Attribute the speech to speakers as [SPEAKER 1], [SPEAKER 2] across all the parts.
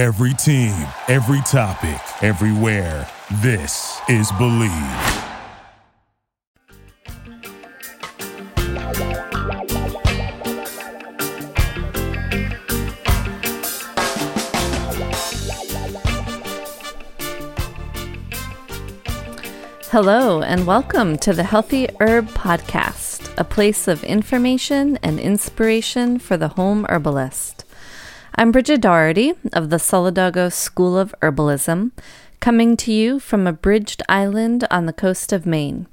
[SPEAKER 1] Every team, every topic, everywhere. This is Believe.
[SPEAKER 2] Hello, and welcome to the Healthy Herb Podcast, a place of information and inspiration for the home herbalist. I'm Bridget Doherty of the Solidago School of Herbalism, coming to you from a bridged island on the coast of Maine.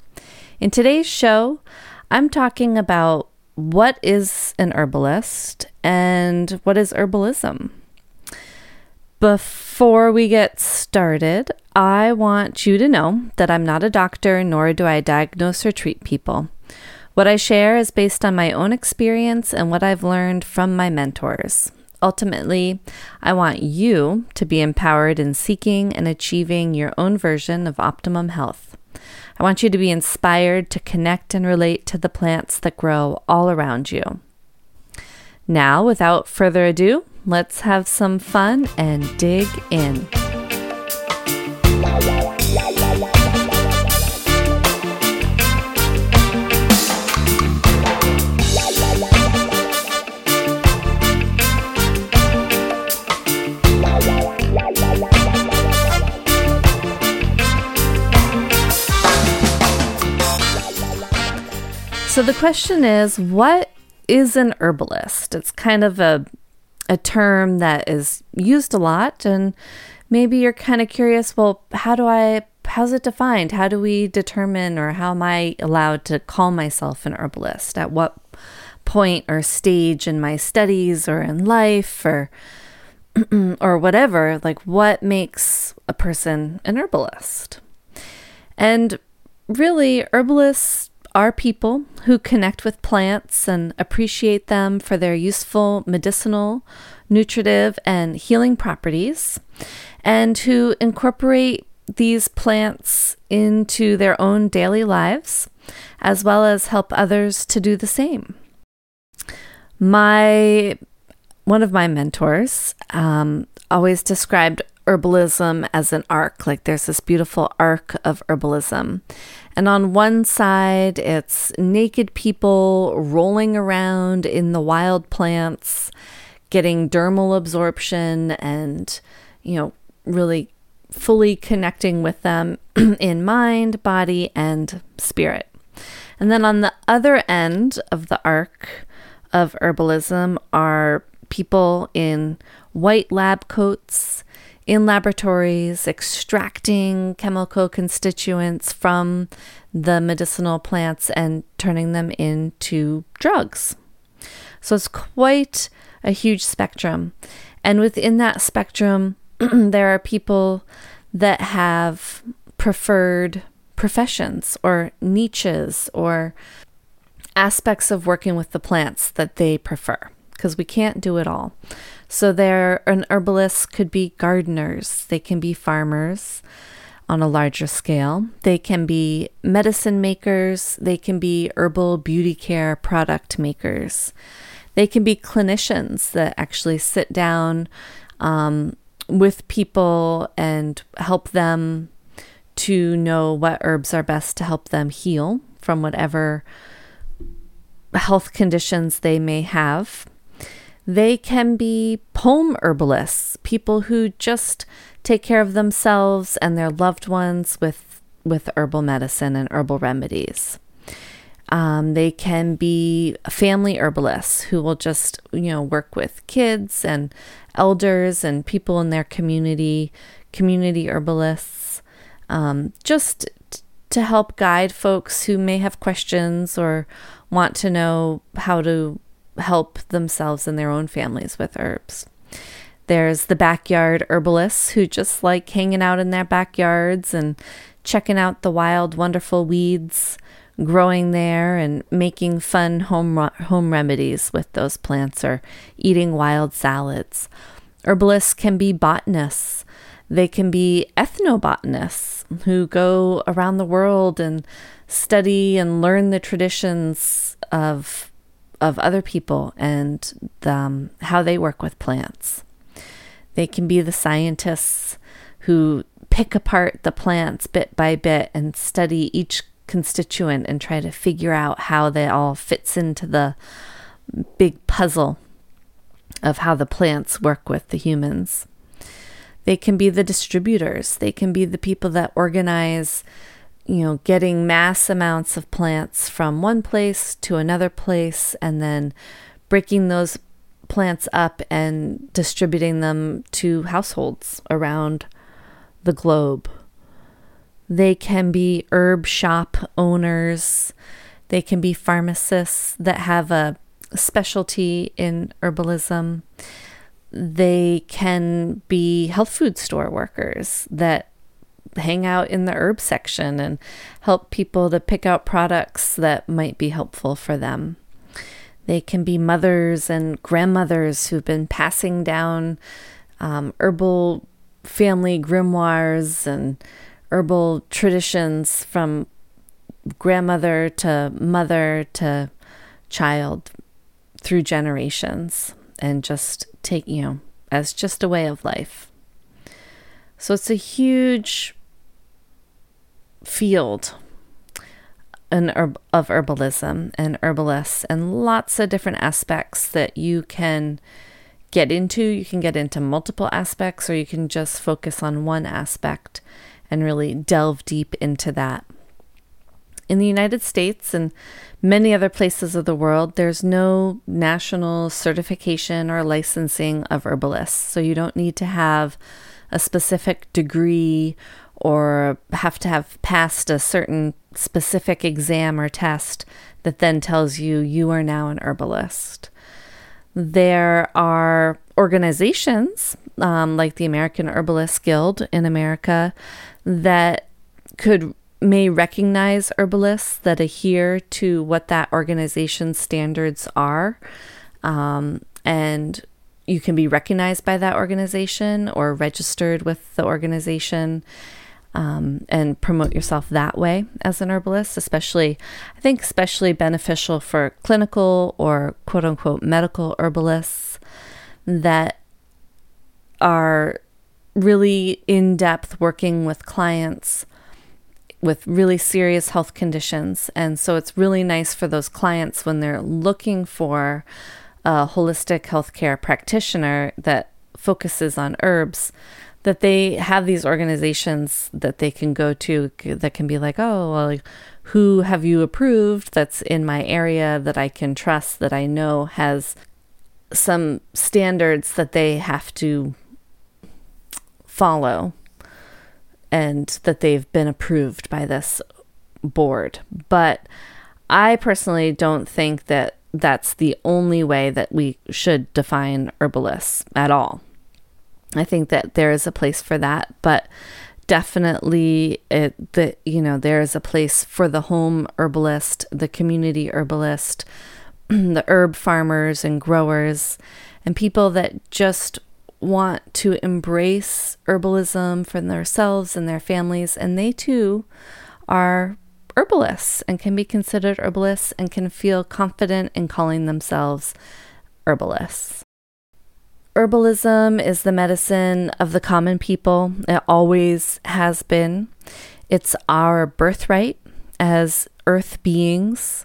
[SPEAKER 2] In today's show, I'm talking about what is an herbalist and what is herbalism. Before we get started, I want you to know that I'm not a doctor, nor do I diagnose or treat people. What I share is based on my own experience and what I've learned from my mentors. Ultimately, I want you to be empowered in seeking and achieving your own version of optimum health. I want you to be inspired to connect and relate to the plants that grow all around you. Now, without further ado, Let's have some fun and dig in. So the question is what is an herbalist? It's kind of a a term that is used a lot and maybe you're kind of curious well how do i how's it defined? How do we determine or how am i allowed to call myself an herbalist? At what point or stage in my studies or in life or or whatever like what makes a person an herbalist? And really herbalists are people who connect with plants and appreciate them for their useful medicinal, nutritive, and healing properties, and who incorporate these plants into their own daily lives, as well as help others to do the same. My one of my mentors um, always described herbalism as an arc. Like there's this beautiful arc of herbalism. And on one side, it's naked people rolling around in the wild plants, getting dermal absorption and, you know, really fully connecting with them in mind, body, and spirit. And then on the other end of the arc of herbalism are people in white lab coats in laboratories extracting chemical constituents from the medicinal plants and turning them into drugs. So it's quite a huge spectrum. And within that spectrum, there are people that have preferred professions or niches or aspects of working with the plants that they prefer because we can't do it all. So there an herbalist could be gardeners, they can be farmers on a larger scale. They can be medicine makers, they can be herbal beauty care product makers. They can be clinicians that actually sit down um, with people and help them to know what herbs are best to help them heal from whatever health conditions they may have. They can be home herbalists, people who just take care of themselves and their loved ones with, with herbal medicine and herbal remedies. Um, they can be family herbalists who will just, you know, work with kids and elders and people in their community, community herbalists, um, just t- to help guide folks who may have questions or want to know how to help themselves and their own families with herbs. There's the backyard herbalists who just like hanging out in their backyards and checking out the wild, wonderful weeds growing there and making fun home home remedies with those plants or eating wild salads. Herbalists can be botanists. They can be ethnobotanists who go around the world and study and learn the traditions of of other people and the, um, how they work with plants. They can be the scientists who pick apart the plants bit by bit and study each constituent and try to figure out how they all fits into the big puzzle of how the plants work with the humans. They can be the distributors. They can be the people that organize, you know, getting mass amounts of plants from one place to another place and then breaking those plants up and distributing them to households around the globe. They can be herb shop owners. They can be pharmacists that have a specialty in herbalism. They can be health food store workers that hang out in the herb section and help people to pick out products that might be helpful for them. They can be mothers and grandmothers who've been passing down um, herbal family grimoires and herbal traditions from grandmother to mother to child through generations and just take, you know, as just a way of life. So it's a huge field an herb, of herbalism and herbalists and lots of different aspects that you can get into. You can get into multiple aspects or you can just focus on one aspect and really delve deep into that. In the United States and many other places of the world, there's no national certification or licensing of herbalists. So you don't need to have a specific degree or have to have passed a certain specific exam or test that then tells you you are now an herbalist. There are organizations um, like the American Herbalist Guild in America that could may recognize herbalists that adhere to what that organization's standards are. Um, and you can be recognized by that organization or registered with the organization um, and promote yourself that way as an herbalist, especially, I think, especially beneficial for clinical or quote unquote medical herbalists that are really in depth working with clients with really serious health conditions. And so it's really nice for those clients when they're looking for a holistic healthcare practitioner that focuses on herbs that they have these organizations that they can go to that can be like, oh, well, who have you approved that's in my area that I can trust that I know has some standards that they have to follow and that they've been approved by this board. But I personally don't think that that's the only way that we should define herbalists at all. I think that there is a place for that, but definitely it that you know there is a place for the home herbalist, the community herbalist, the herb farmers and growers and people that just want to embrace herbalism for themselves and their families and they too are herbalists and can be considered herbalists and can feel confident in calling themselves herbalists. Herbalism is the medicine of the common people. It always has been. It's our birthright as earth beings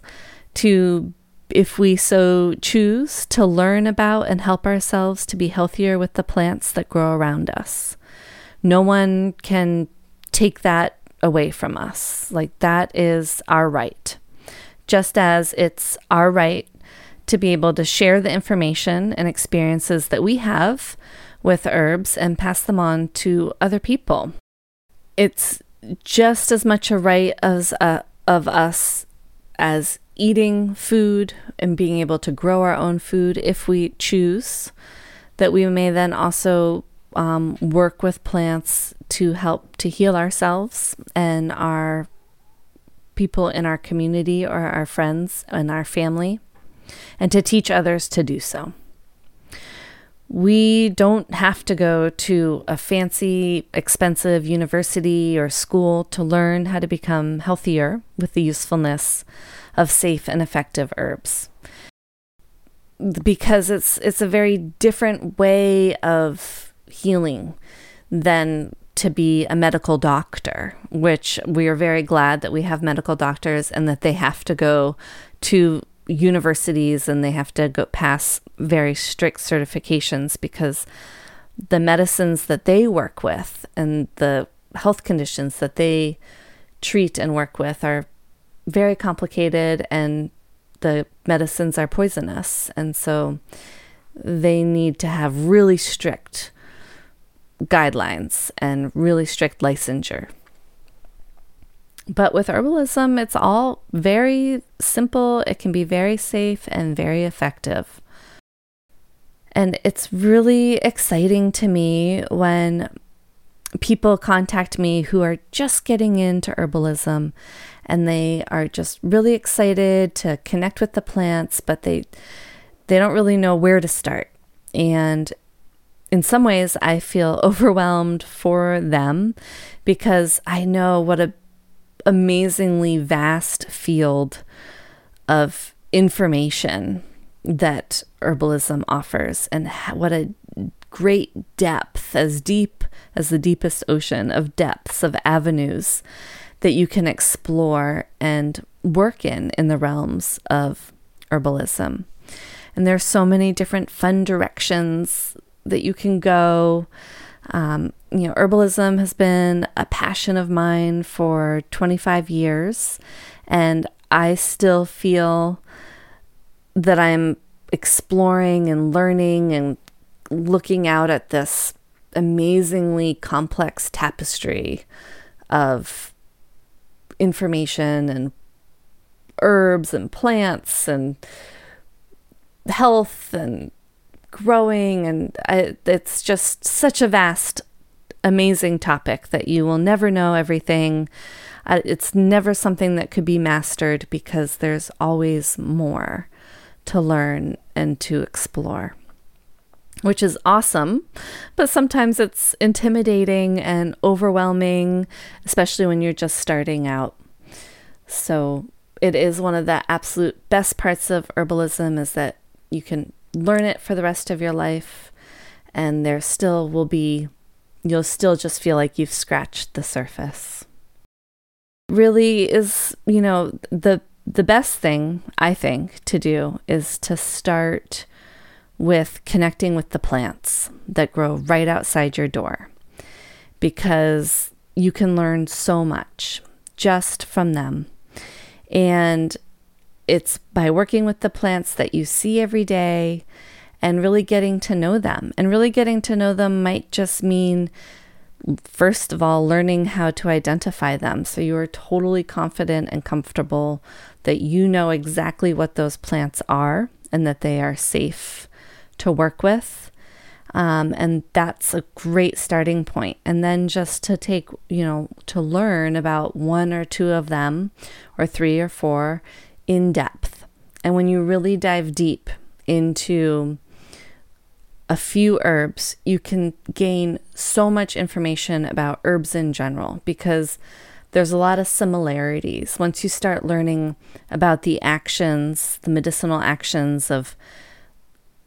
[SPEAKER 2] to, if we so choose, to learn about and help ourselves to be healthier with the plants that grow around us. No one can take that away from us. Like, that is our right. Just as it's our right to be able to share the information and experiences that we have with herbs and pass them on to other people. It's just as much a right as uh, of us as eating food and being able to grow our own food if we choose. That we may then also um, work with plants to help to heal ourselves and our people in our community or our friends and our family and to teach others to do so. We don't have to go to a fancy, expensive university or school to learn how to become healthier with the usefulness of safe and effective herbs. Because it's it's a very different way of healing than to be a medical doctor, which we are very glad that we have medical doctors and that they have to go to universities and they have to go pass very strict certifications because the medicines that they work with and the health conditions that they treat and work with are very complicated and the medicines are poisonous. And so they need to have really strict guidelines and really strict licensure. But with herbalism, it's all very simple. It can be very safe and very effective. And it's really exciting to me when people contact me who are just getting into herbalism and they are just really excited to connect with the plants, but they they don't really know where to start. And in some ways I feel overwhelmed for them because I know what a amazingly vast field of information that herbalism offers and what a great depth as deep as the deepest ocean of depths of avenues that you can explore and work in in the realms of herbalism. And there's so many different fun directions that you can go um, you know, herbalism has been a passion of mine for 25 years, and I still feel that I'm exploring and learning and looking out at this amazingly complex tapestry of information and herbs and plants and health and growing and I, it's just such a vast amazing topic that you will never know everything uh, it's never something that could be mastered because there's always more to learn and to explore which is awesome, but sometimes it's intimidating and overwhelming, especially when you're just starting out. So, it is one of the absolute best parts of herbalism is that you can learn it for the rest of your life, and there still will be, you'll still just feel like you've scratched the surface. Really is, you know, the the best thing I think to do is to start with connecting with the plants that grow right outside your door because you can learn so much just from them. And it's by working with the plants that you see every day and really getting to know them. And really getting to know them might just mean, first of all, learning how to identify them. So you are totally confident and comfortable that you know exactly what those plants are and that they are safe to work with. Um, and that's a great starting point. And then just to take, you know, to learn about one or two of them, or three or four, in depth. And when you really dive deep into a few herbs, you can gain so much information about herbs in general because there's a lot of similarities. Once you start learning about the actions, the medicinal actions of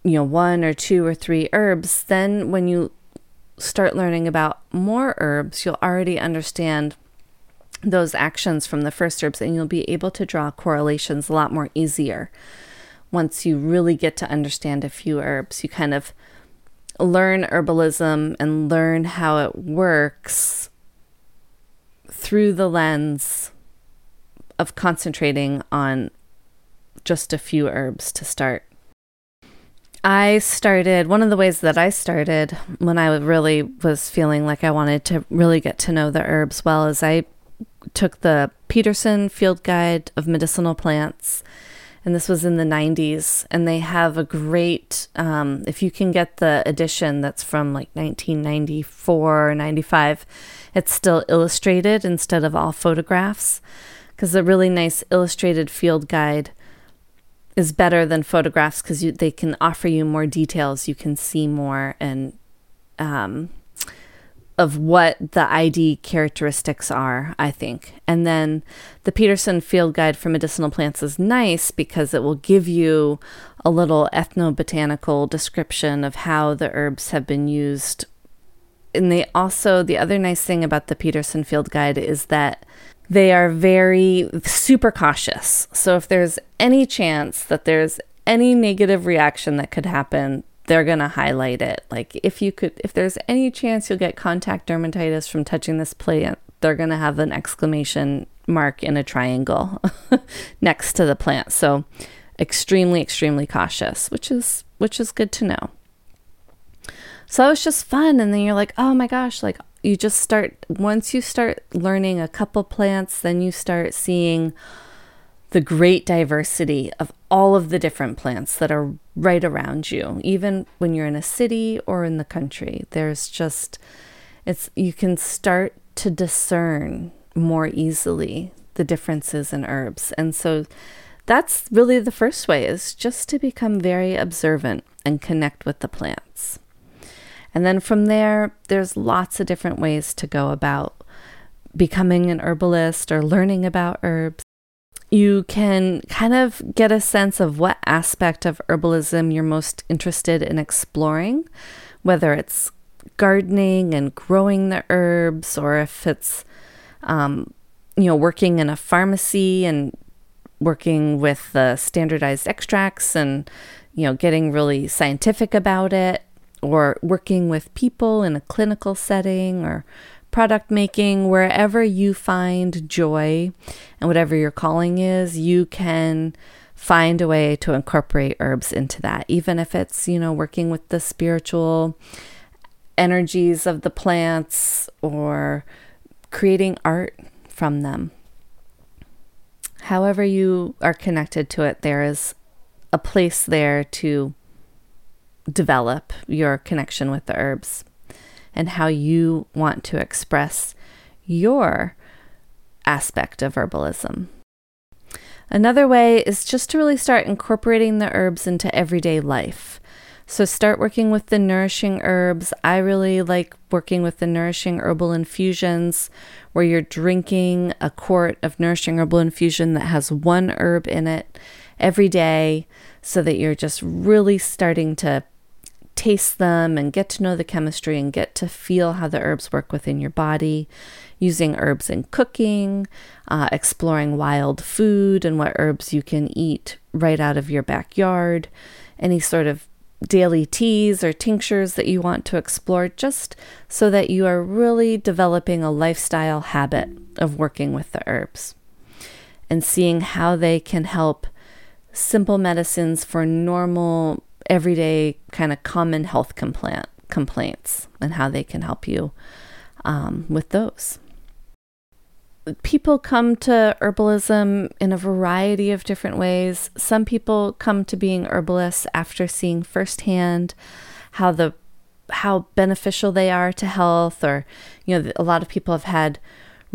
[SPEAKER 2] you know one or two or three herbs, then when you start learning about more herbs, you'll already understand those actions from the first herbs and you'll be able to draw correlations a lot more easier. Once you really get to understand a few herbs you kind of learn herbalism and learn how it works through the lens of concentrating on just a few herbs to start. I started, one of the ways that I started when I really was feeling like I wanted to really get to know the herbs well is I took the Peterson Field Guide of Medicinal Plants, and this was in the 90s. And they have a great, um, if you can get the edition that's from like 1994 or 95, it's still illustrated instead of all photographs, because a really nice illustrated field guide is better than photographs because they can offer you more details. You can see more and um, of what the ID characteristics are, I think. And then the Peterson Field Guide for Medicinal Plants is nice because it will give you a little ethnobotanical description of how the herbs have been used and they also, the other nice thing about the Peterson Field Guide is that they are very super cautious. So if there's any chance that there's any negative reaction that could happen, they're going to highlight it. Like if you could if there's any chance you'll get contact dermatitis from touching this plant, they're going to have an exclamation mark in a triangle next to the plant. So extremely extremely cautious, which is which is good to know. So it was just fun and then you're like, "Oh my gosh, like you just start once you start learning a couple plants, then you start seeing the great diversity of all of the different plants that are right around you, even when you're in a city or in the country. There's just, it's, you can start to discern more easily the differences in herbs. And so that's really the first way is just to become very observant and connect with the plants. And then from there, there's lots of different ways to go about becoming an herbalist or learning about herbs. You can kind of get a sense of what aspect of herbalism you're most interested in exploring, whether it's gardening and growing the herbs, or if it's, um, you know, working in a pharmacy and working with the standardized extracts and, you know, getting really scientific about it or working with people in a clinical setting or product making, wherever you find joy and whatever your calling is, you can find a way to incorporate herbs into that, even if it's, you know, working with the spiritual energies of the plants or creating art from them. However, you are connected to it, there is a place there to develop your connection with the herbs and how you want to express your aspect of herbalism. Another way is just to really start incorporating the herbs into everyday life. So start working with the nourishing herbs. I really like working with the nourishing herbal infusions where you're drinking a quart of nourishing herbal infusion that has one herb in it every day so that you're just really starting to taste them and get to know the chemistry and get to feel how the herbs work within your body, using herbs in cooking, uh, exploring wild food and what herbs you can eat right out of your backyard, any sort of daily teas or tinctures that you want to explore, just so that you are really developing a lifestyle habit of working with the herbs and seeing how they can help simple medicines for normal everyday kind of common health complaint, complaints and how they can help you um, with those. People come to herbalism in a variety of different ways. Some people come to being herbalists after seeing firsthand how the how beneficial they are to health or you know a lot of people have had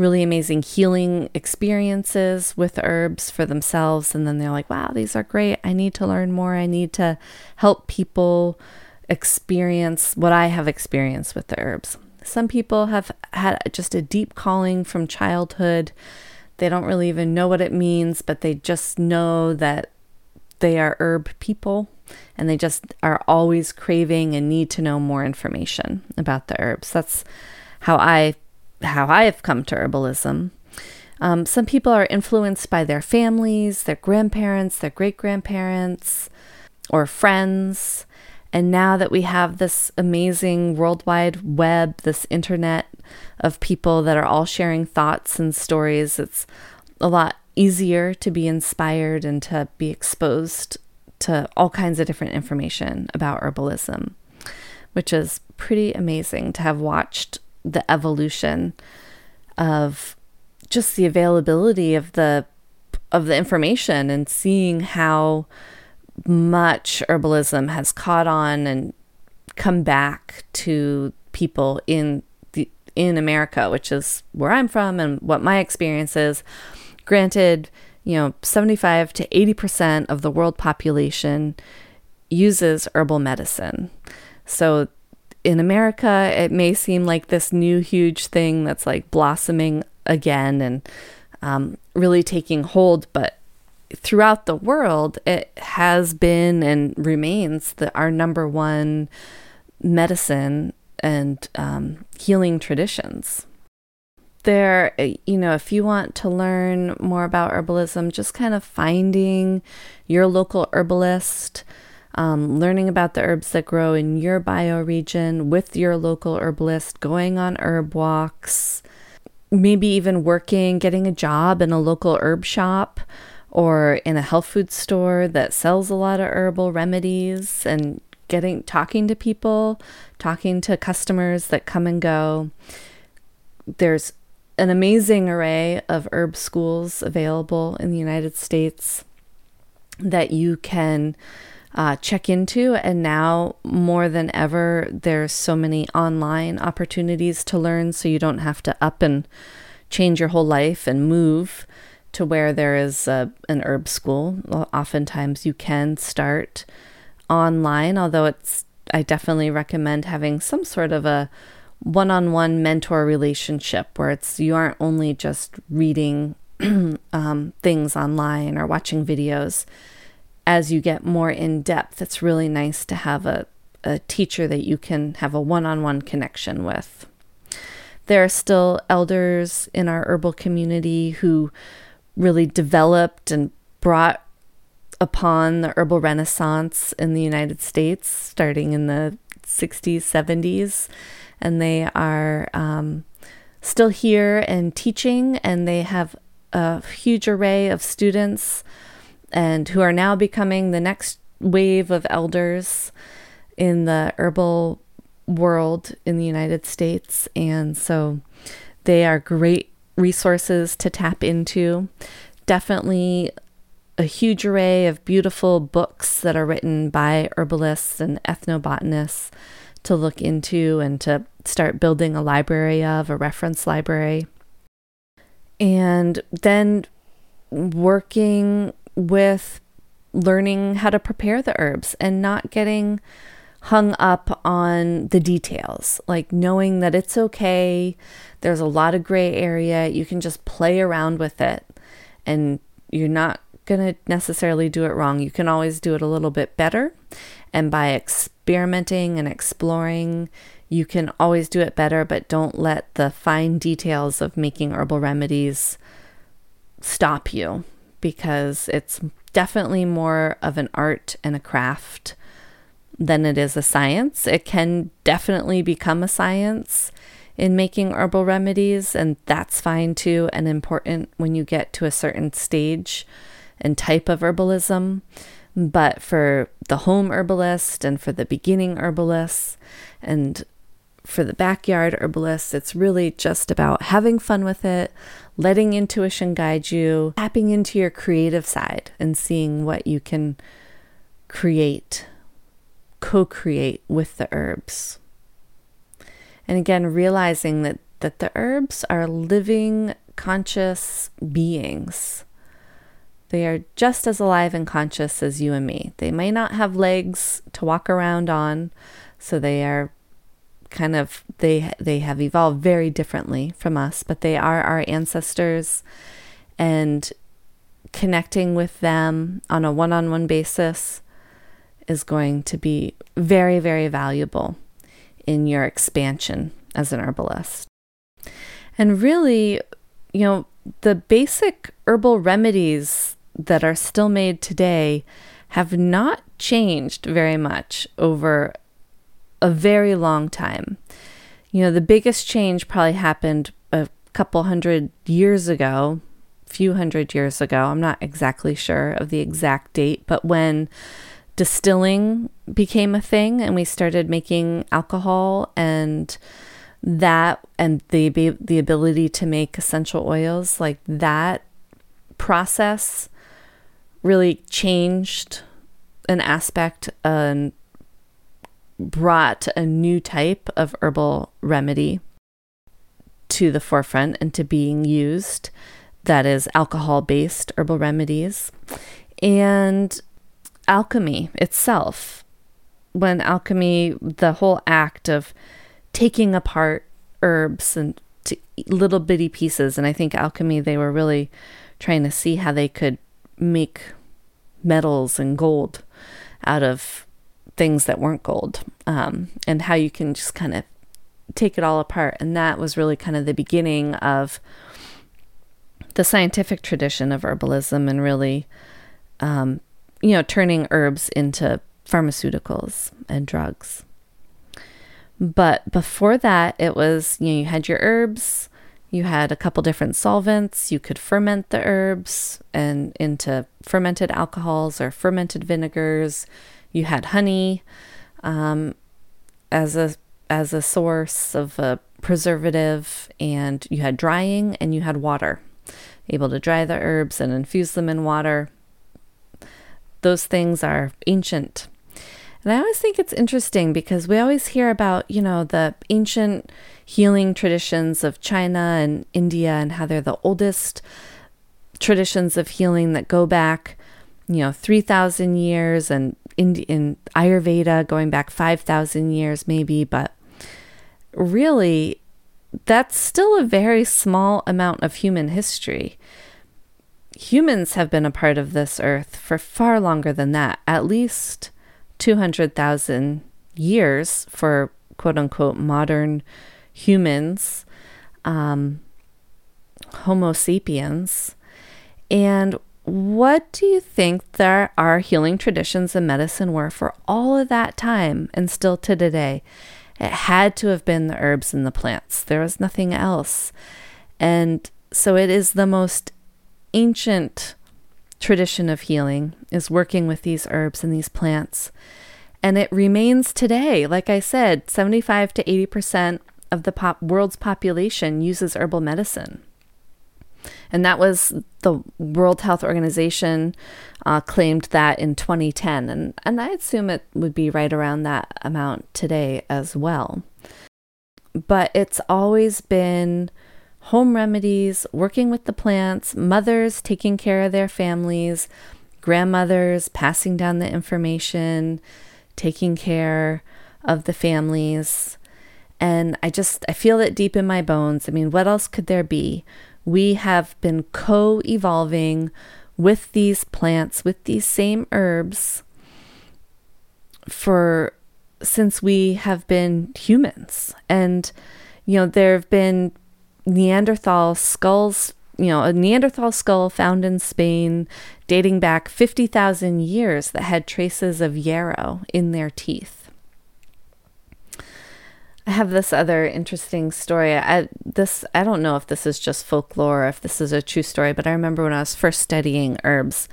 [SPEAKER 2] really amazing healing experiences with herbs for themselves. And then they're like, wow, these are great. I need to learn more. I need to help people experience what I have experienced with the herbs. Some people have had just a deep calling from childhood. They don't really even know what it means, but they just know that they are herb people and they just are always craving and need to know more information about the herbs. That's how I how I have come to herbalism. Um, some people are influenced by their families, their grandparents, their great grandparents, or friends. And now that we have this amazing worldwide web, this internet of people that are all sharing thoughts and stories, it's a lot easier to be inspired and to be exposed to all kinds of different information about herbalism, which is pretty amazing to have watched the evolution of just the availability of the of the information and seeing how much herbalism has caught on and come back to people in the in America, which is where I'm from and what my experience is. Granted, you know, 75 to 80% of the world population uses herbal medicine. So in America, it may seem like this new huge thing that's like blossoming again and um, really taking hold, but throughout the world, it has been and remains the, our number one medicine and um, healing traditions. There, you know, if you want to learn more about herbalism, just kind of finding your local herbalist, um, learning about the herbs that grow in your bioregion with your local herbalist, going on herb walks, maybe even working, getting a job in a local herb shop or in a health food store that sells a lot of herbal remedies and getting talking to people, talking to customers that come and go. There's an amazing array of herb schools available in the United States that you can uh, check into. And now, more than ever, there's so many online opportunities to learn, so you don't have to up and change your whole life and move to where there is a, an herb school. Oftentimes, you can start online, although it's I definitely recommend having some sort of a one-on-one mentor relationship where it's you aren't only just reading um, things online or watching videos as you get more in depth, it's really nice to have a, a teacher that you can have a one on one connection with. There are still elders in our herbal community who really developed and brought upon the herbal renaissance in the United States starting in the 60s, 70s. And they are um, still here and teaching, and they have a huge array of students and who are now becoming the next wave of elders in the herbal world in the United States. And so they are great resources to tap into. Definitely a huge array of beautiful books that are written by herbalists and ethnobotanists to look into and to start building a library of, a reference library. And then working with learning how to prepare the herbs and not getting hung up on the details, like knowing that it's okay. There's a lot of gray area. You can just play around with it and you're not going to necessarily do it wrong. You can always do it a little bit better. And by experimenting and exploring, you can always do it better, but don't let the fine details of making herbal remedies stop you because it's definitely more of an art and a craft than it is a science. It can definitely become a science in making herbal remedies, and that's fine too and important when you get to a certain stage and type of herbalism. But for the home herbalist and for the beginning herbalist and for the backyard herbalist, it's really just about having fun with it, letting intuition guide you, tapping into your creative side and seeing what you can create, co create with the herbs. And again, realizing that, that the herbs are living, conscious beings. They are just as alive and conscious as you and me. They may not have legs to walk around on, so they are kind of they they have evolved very differently from us, but they are our ancestors and connecting with them on a one-on-one basis is going to be very very valuable in your expansion as an herbalist. And really, you know, the basic herbal remedies that are still made today have not changed very much over a very long time. You know, the biggest change probably happened a couple hundred years ago, few hundred years ago. I'm not exactly sure of the exact date, but when distilling became a thing and we started making alcohol and that and the the ability to make essential oils like that process really changed an aspect and brought a new type of herbal remedy to the forefront and to being used that is alcohol based herbal remedies. And alchemy itself when alchemy the whole act of taking apart herbs and little bitty pieces and i think alchemy they were really trying to see how they could make metals and gold out of things that weren't gold um, and how you can just kind of take it all apart. And that was really kind of the beginning of the scientific tradition of herbalism and really, um, you know, turning herbs into pharmaceuticals and drugs. But before that, it was, you know, you had your herbs, you had a couple different solvents, you could ferment the herbs and into fermented alcohols or fermented vinegars. You had honey um, as a as a source of a preservative, and you had drying and you had water, able to dry the herbs and infuse them in water. Those things are ancient and I always think it's interesting because we always hear about, you know, the ancient healing traditions of China and India and how they're the oldest traditions of healing that go back, you know, 3,000 years and in, in Ayurveda going back 5,000 years maybe. But really, that's still a very small amount of human history. Humans have been a part of this earth for far longer than that, at least 200,000 years for quote unquote modern humans, um, Homo sapiens. And what do you think there our healing traditions and medicine were for all of that time and still to today? It had to have been the herbs and the plants. There was nothing else. And so it is the most ancient tradition of healing is working with these herbs and these plants. And it remains today. Like I said, 75 to 80% of the pop- world's population uses herbal medicine. And that was the World Health Organization uh, claimed that in 2010. And, and I assume it would be right around that amount today as well. But it's always been home remedies, working with the plants, mothers taking care of their families, grandmothers passing down the information, taking care of the families. And I just, I feel it deep in my bones. I mean, what else could there be? We have been co evolving with these plants, with these same herbs for since we have been humans. And, you know, there have been Neanderthal skulls, you know, a Neanderthal skull found in Spain dating back 50,000 years that had traces of yarrow in their teeth. I have this other interesting story. I this I don't know if this is just folklore, or if this is a true story, but I remember when I was first studying herbs,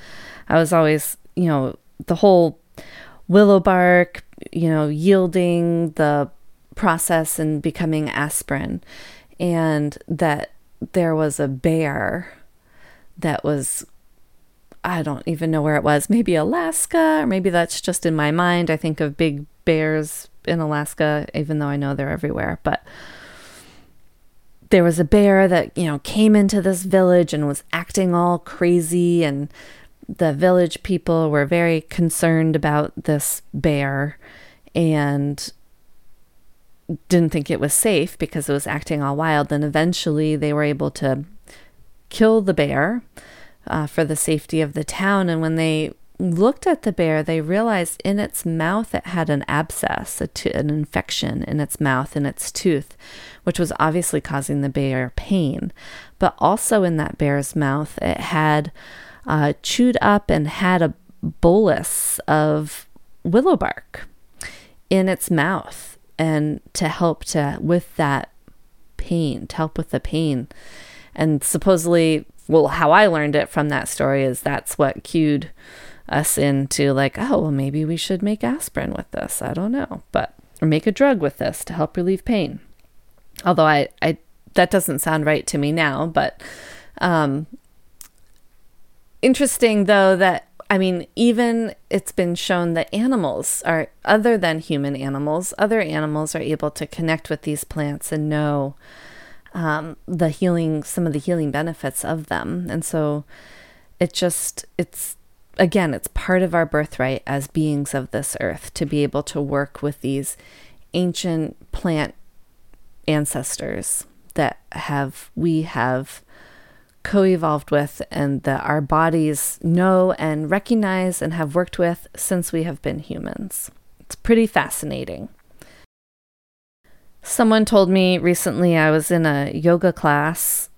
[SPEAKER 2] I was always, you know, the whole willow bark, you know, yielding the process and becoming aspirin and that there was a bear that was I don't even know where it was. Maybe Alaska, or maybe that's just in my mind. I think of big bears in Alaska, even though I know they're everywhere. But there was a bear that, you know, came into this village and was acting all crazy. And the village people were very concerned about this bear. And didn't think it was safe because it was acting all wild. Then eventually they were able to kill the bear uh, for the safety of the town. And when they looked at the bear, they realized in its mouth it had an abscess, an infection in its mouth, in its tooth, which was obviously causing the bear pain. But also in that bear's mouth, it had uh, chewed up and had a bolus of willow bark in its mouth and to help to with that pain, to help with the pain. And supposedly, well, how I learned it from that story is that's what cued us into like, oh, well, maybe we should make aspirin with this. I don't know, but or make a drug with this to help relieve pain. Although I, I that doesn't sound right to me now, but um, interesting though that I mean, even it's been shown that animals are, other than human animals, other animals are able to connect with these plants and know um, the healing, some of the healing benefits of them. And so it just, it's, again, it's part of our birthright as beings of this earth to be able to work with these ancient plant ancestors that have, we have co evolved with and that our bodies know and recognize and have worked with since we have been humans. It's pretty fascinating. Someone told me recently I was in a yoga class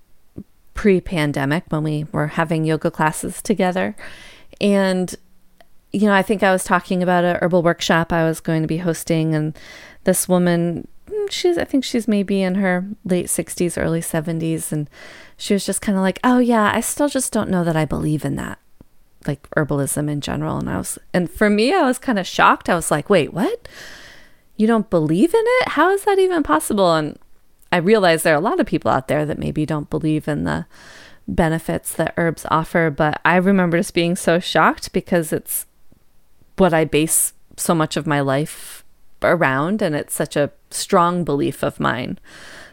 [SPEAKER 2] pre pandemic when we were having yoga classes together. And, you know, I think I was talking about a herbal workshop I was going to be hosting. And this woman, mm, she's, I think she's maybe in her late 60s, early 70s. And she was just kind of like, oh, yeah, I still just don't know that I believe in that like herbalism in general and I was and for me I was kind of shocked. I was like, "Wait, what? You don't believe in it? How is that even possible?" And I realize there are a lot of people out there that maybe don't believe in the benefits that herbs offer, but I remember just being so shocked because it's what I base so much of my life around and it's such a strong belief of mine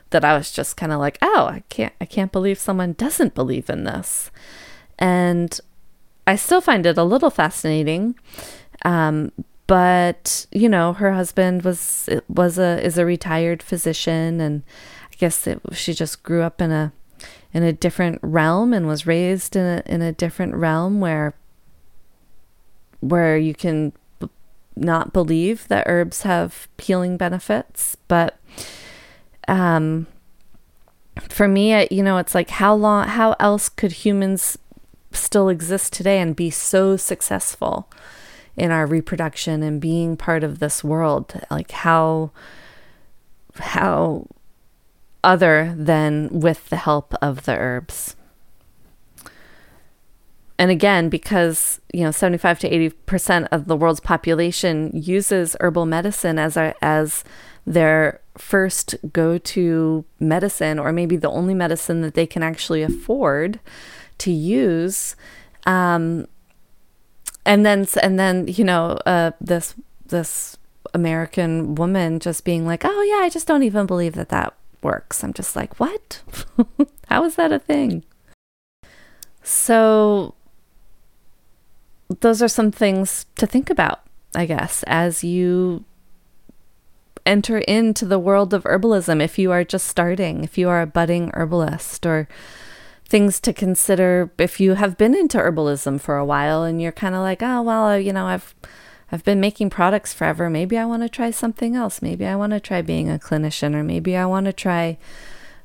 [SPEAKER 2] that I was just kind of like, "Oh, I can't I can't believe someone doesn't believe in this." And I still find it a little fascinating. Um, but you know, her husband was was a is a retired physician, and I guess it, she just grew up in a in a different realm and was raised in a in a different realm where where you can b- not believe that herbs have healing benefits, but um for me, it, you know, it's like how long how else could humans still exist today and be so successful in our reproduction and being part of this world? Like how how other than with the help of the herbs and again because you know 75 to 80% of the world's population uses herbal medicine as a, as their first go-to medicine or maybe the only medicine that they can actually afford to use. Um, and then and then you know uh, this this American woman just being like, "Oh yeah, I just don't even believe that that works." I'm just like, "What? How is that a thing?" So those are some things to think about, I guess, as you enter into the world of herbalism if you are just starting, if you are a budding herbalist or things to consider if you have been into herbalism for a while and you're kind of like, oh well, you know, I've I've been making products forever. Maybe I want to try something else. Maybe I want to try being a clinician, or maybe I want to try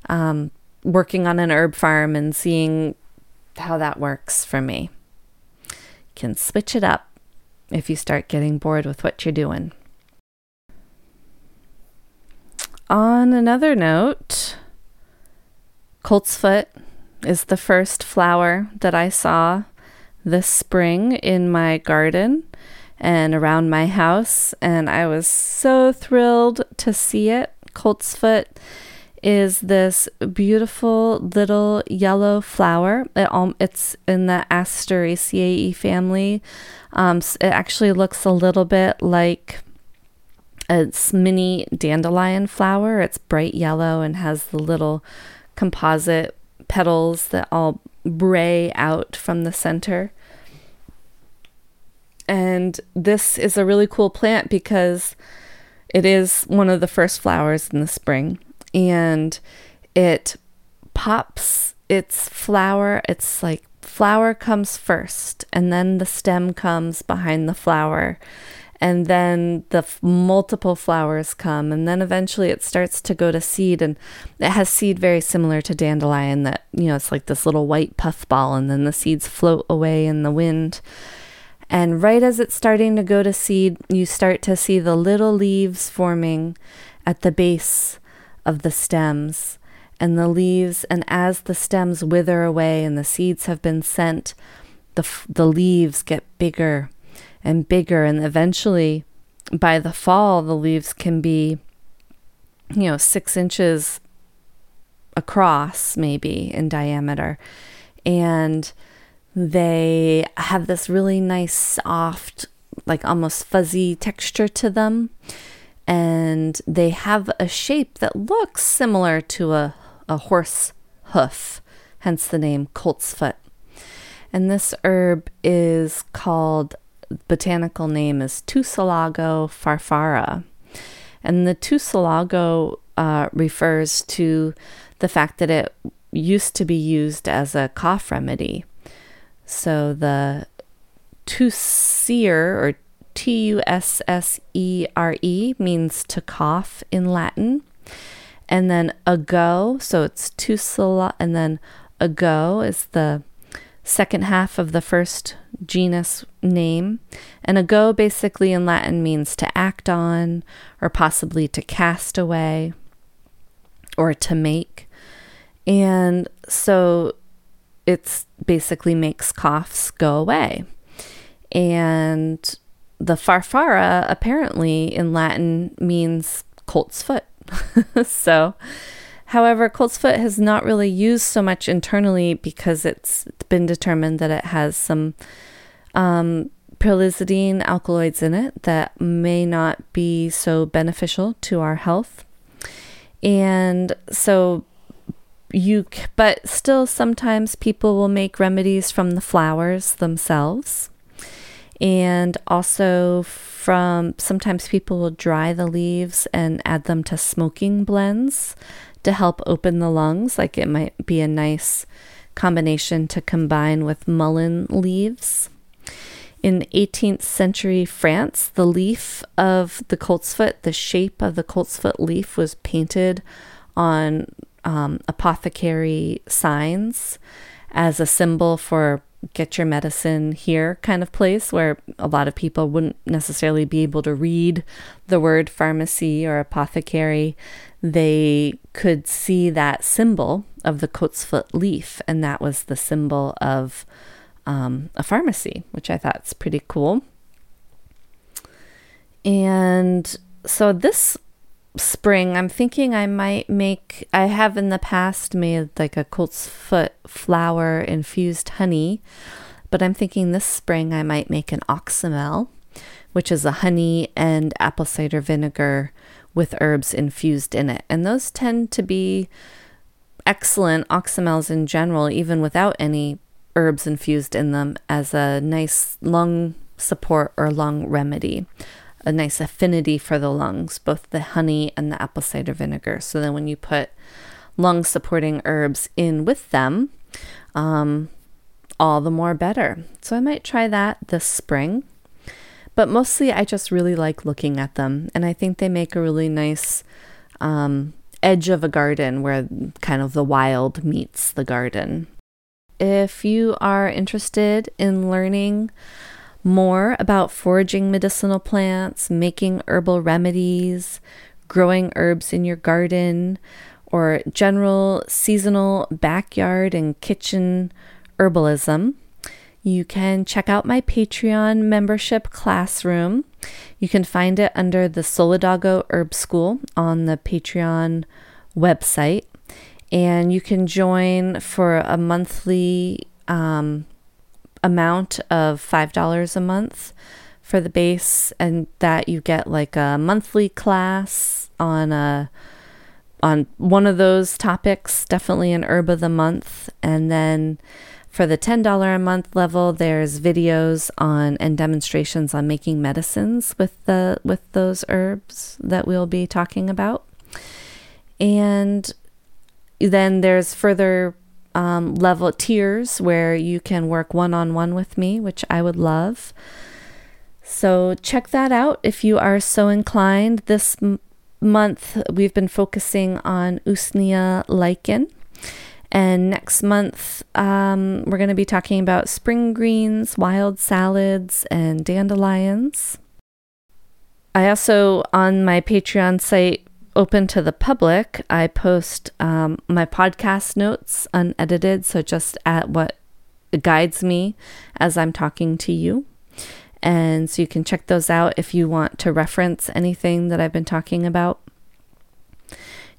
[SPEAKER 2] um, working on an herb farm and seeing how that works for me. You can switch it up if you start getting bored with what you're doing. On another note, coltsfoot is the first flower that I saw this spring in my garden and around my house, and I was so thrilled to see it. Coltsfoot is this beautiful little yellow flower. It, um, it's in the Asteraceae family. Um, it actually looks a little bit like a mini dandelion flower. It's bright yellow and has the little composite petals that all bray out from the center. And this is a really cool plant because it is one of the first flowers in the spring. And it pops its flower. It's like flower comes first and then the stem comes behind the flower. And then the f- multiple flowers come and then eventually it starts to go to seed. And it has seed very similar to dandelion that you know it's like this little white puffball and then the seeds float away in the wind and right as it's starting to go to seed you start to see the little leaves forming at the base of the stems and the leaves and as the stems wither away and the seeds have been sent the f- the leaves get bigger and bigger. And eventually, by the fall, the leaves can be, you know, six inches across, maybe in diameter. And they have this really nice, soft, like almost fuzzy texture to them. And they have a shape that looks similar to a, a horse hoof, hence the name colt's foot. And this herb is called botanical name is Tussilago farfara. And the Tussilago uh, refers to the fact that it used to be used as a cough remedy. So the tussere or T U S S E R E means to cough in Latin. And then ago, so it's syllables, and then ago is the second half of the first genus name. And ago basically in Latin means to act on, or possibly to cast away, or to make. And so it's basically makes coughs go away. And the farfara apparently in Latin means colt's foot. so, however, colt's foot has not really used so much internally because it's been determined that it has some um, alkaloids in it that may not be so beneficial to our health. And so you but still sometimes people will make remedies from the flowers themselves. And also from sometimes people will dry the leaves and add them to smoking blends to help open the lungs. Like it might be a nice combination to combine with mullein leaves. In 18th century France, the leaf of the coltsfoot, the shape of the coltsfoot leaf was painted on um, apothecary signs as a symbol for get your medicine here kind of place where a lot of people wouldn't necessarily be able to read the word pharmacy or apothecary. They could see that symbol of the coltsfoot leaf, and that was the symbol of um, a pharmacy, which I thought is pretty cool. And so this spring, I'm thinking I might make, I have in the past made like a colt's foot flower infused honey, but I'm thinking this spring I might make an oxymel, which is a honey and apple cider vinegar with herbs infused in it. And those tend to be excellent oxymels in general, even without any herbs infused in them, as a nice lung support or lung remedy a nice affinity for the lungs, both the honey and the apple cider vinegar. So then when you put lung supporting herbs in with them, um, all the more better. So I might try that this spring. But mostly I just really like looking at them. And I think they make a really nice um, edge of a garden where kind of the wild meets the garden. If you are interested in learning more about foraging medicinal plants, making herbal remedies, growing herbs in your garden, or general seasonal backyard and kitchen herbalism, you can check out my Patreon membership classroom. You can find it under the Solidago Herb School on the Patreon website. And you can join for a monthly um, amount of $5 a month for the base and that you get like a monthly class on a on one of those topics, definitely an herb of the month and then for the $10 a month level, there's videos on and demonstrations on making medicines with the with those herbs that we'll be talking about. And then there's further um, level tiers where you can work one on one with me, which I would love. So check that out if you are so inclined. This m- month we've been focusing on Usnea lichen. And next month, um, we're going to be talking about spring greens, wild salads, and dandelions. I also, on my Patreon site, open to the public, I post um, my podcast notes unedited, so just at what guides me as I'm talking to you. And so you can check those out if you want to reference anything that I've been talking about.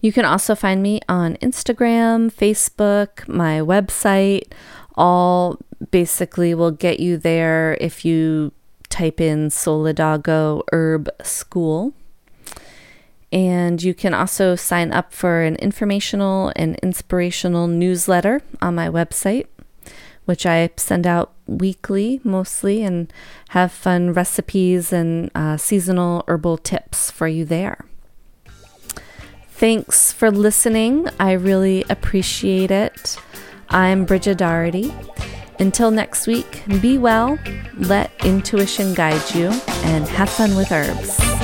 [SPEAKER 2] You can also find me on Instagram, Facebook, my website. All basically will get you there if you type in Solidago Herb School. And you can also sign up for an informational and inspirational newsletter on my website, which I send out weekly mostly and have fun recipes and uh, seasonal herbal tips for you there. Thanks for listening. I really appreciate it. I'm Bridget Doherty. Until next week, be well, let intuition guide you, and have fun with herbs.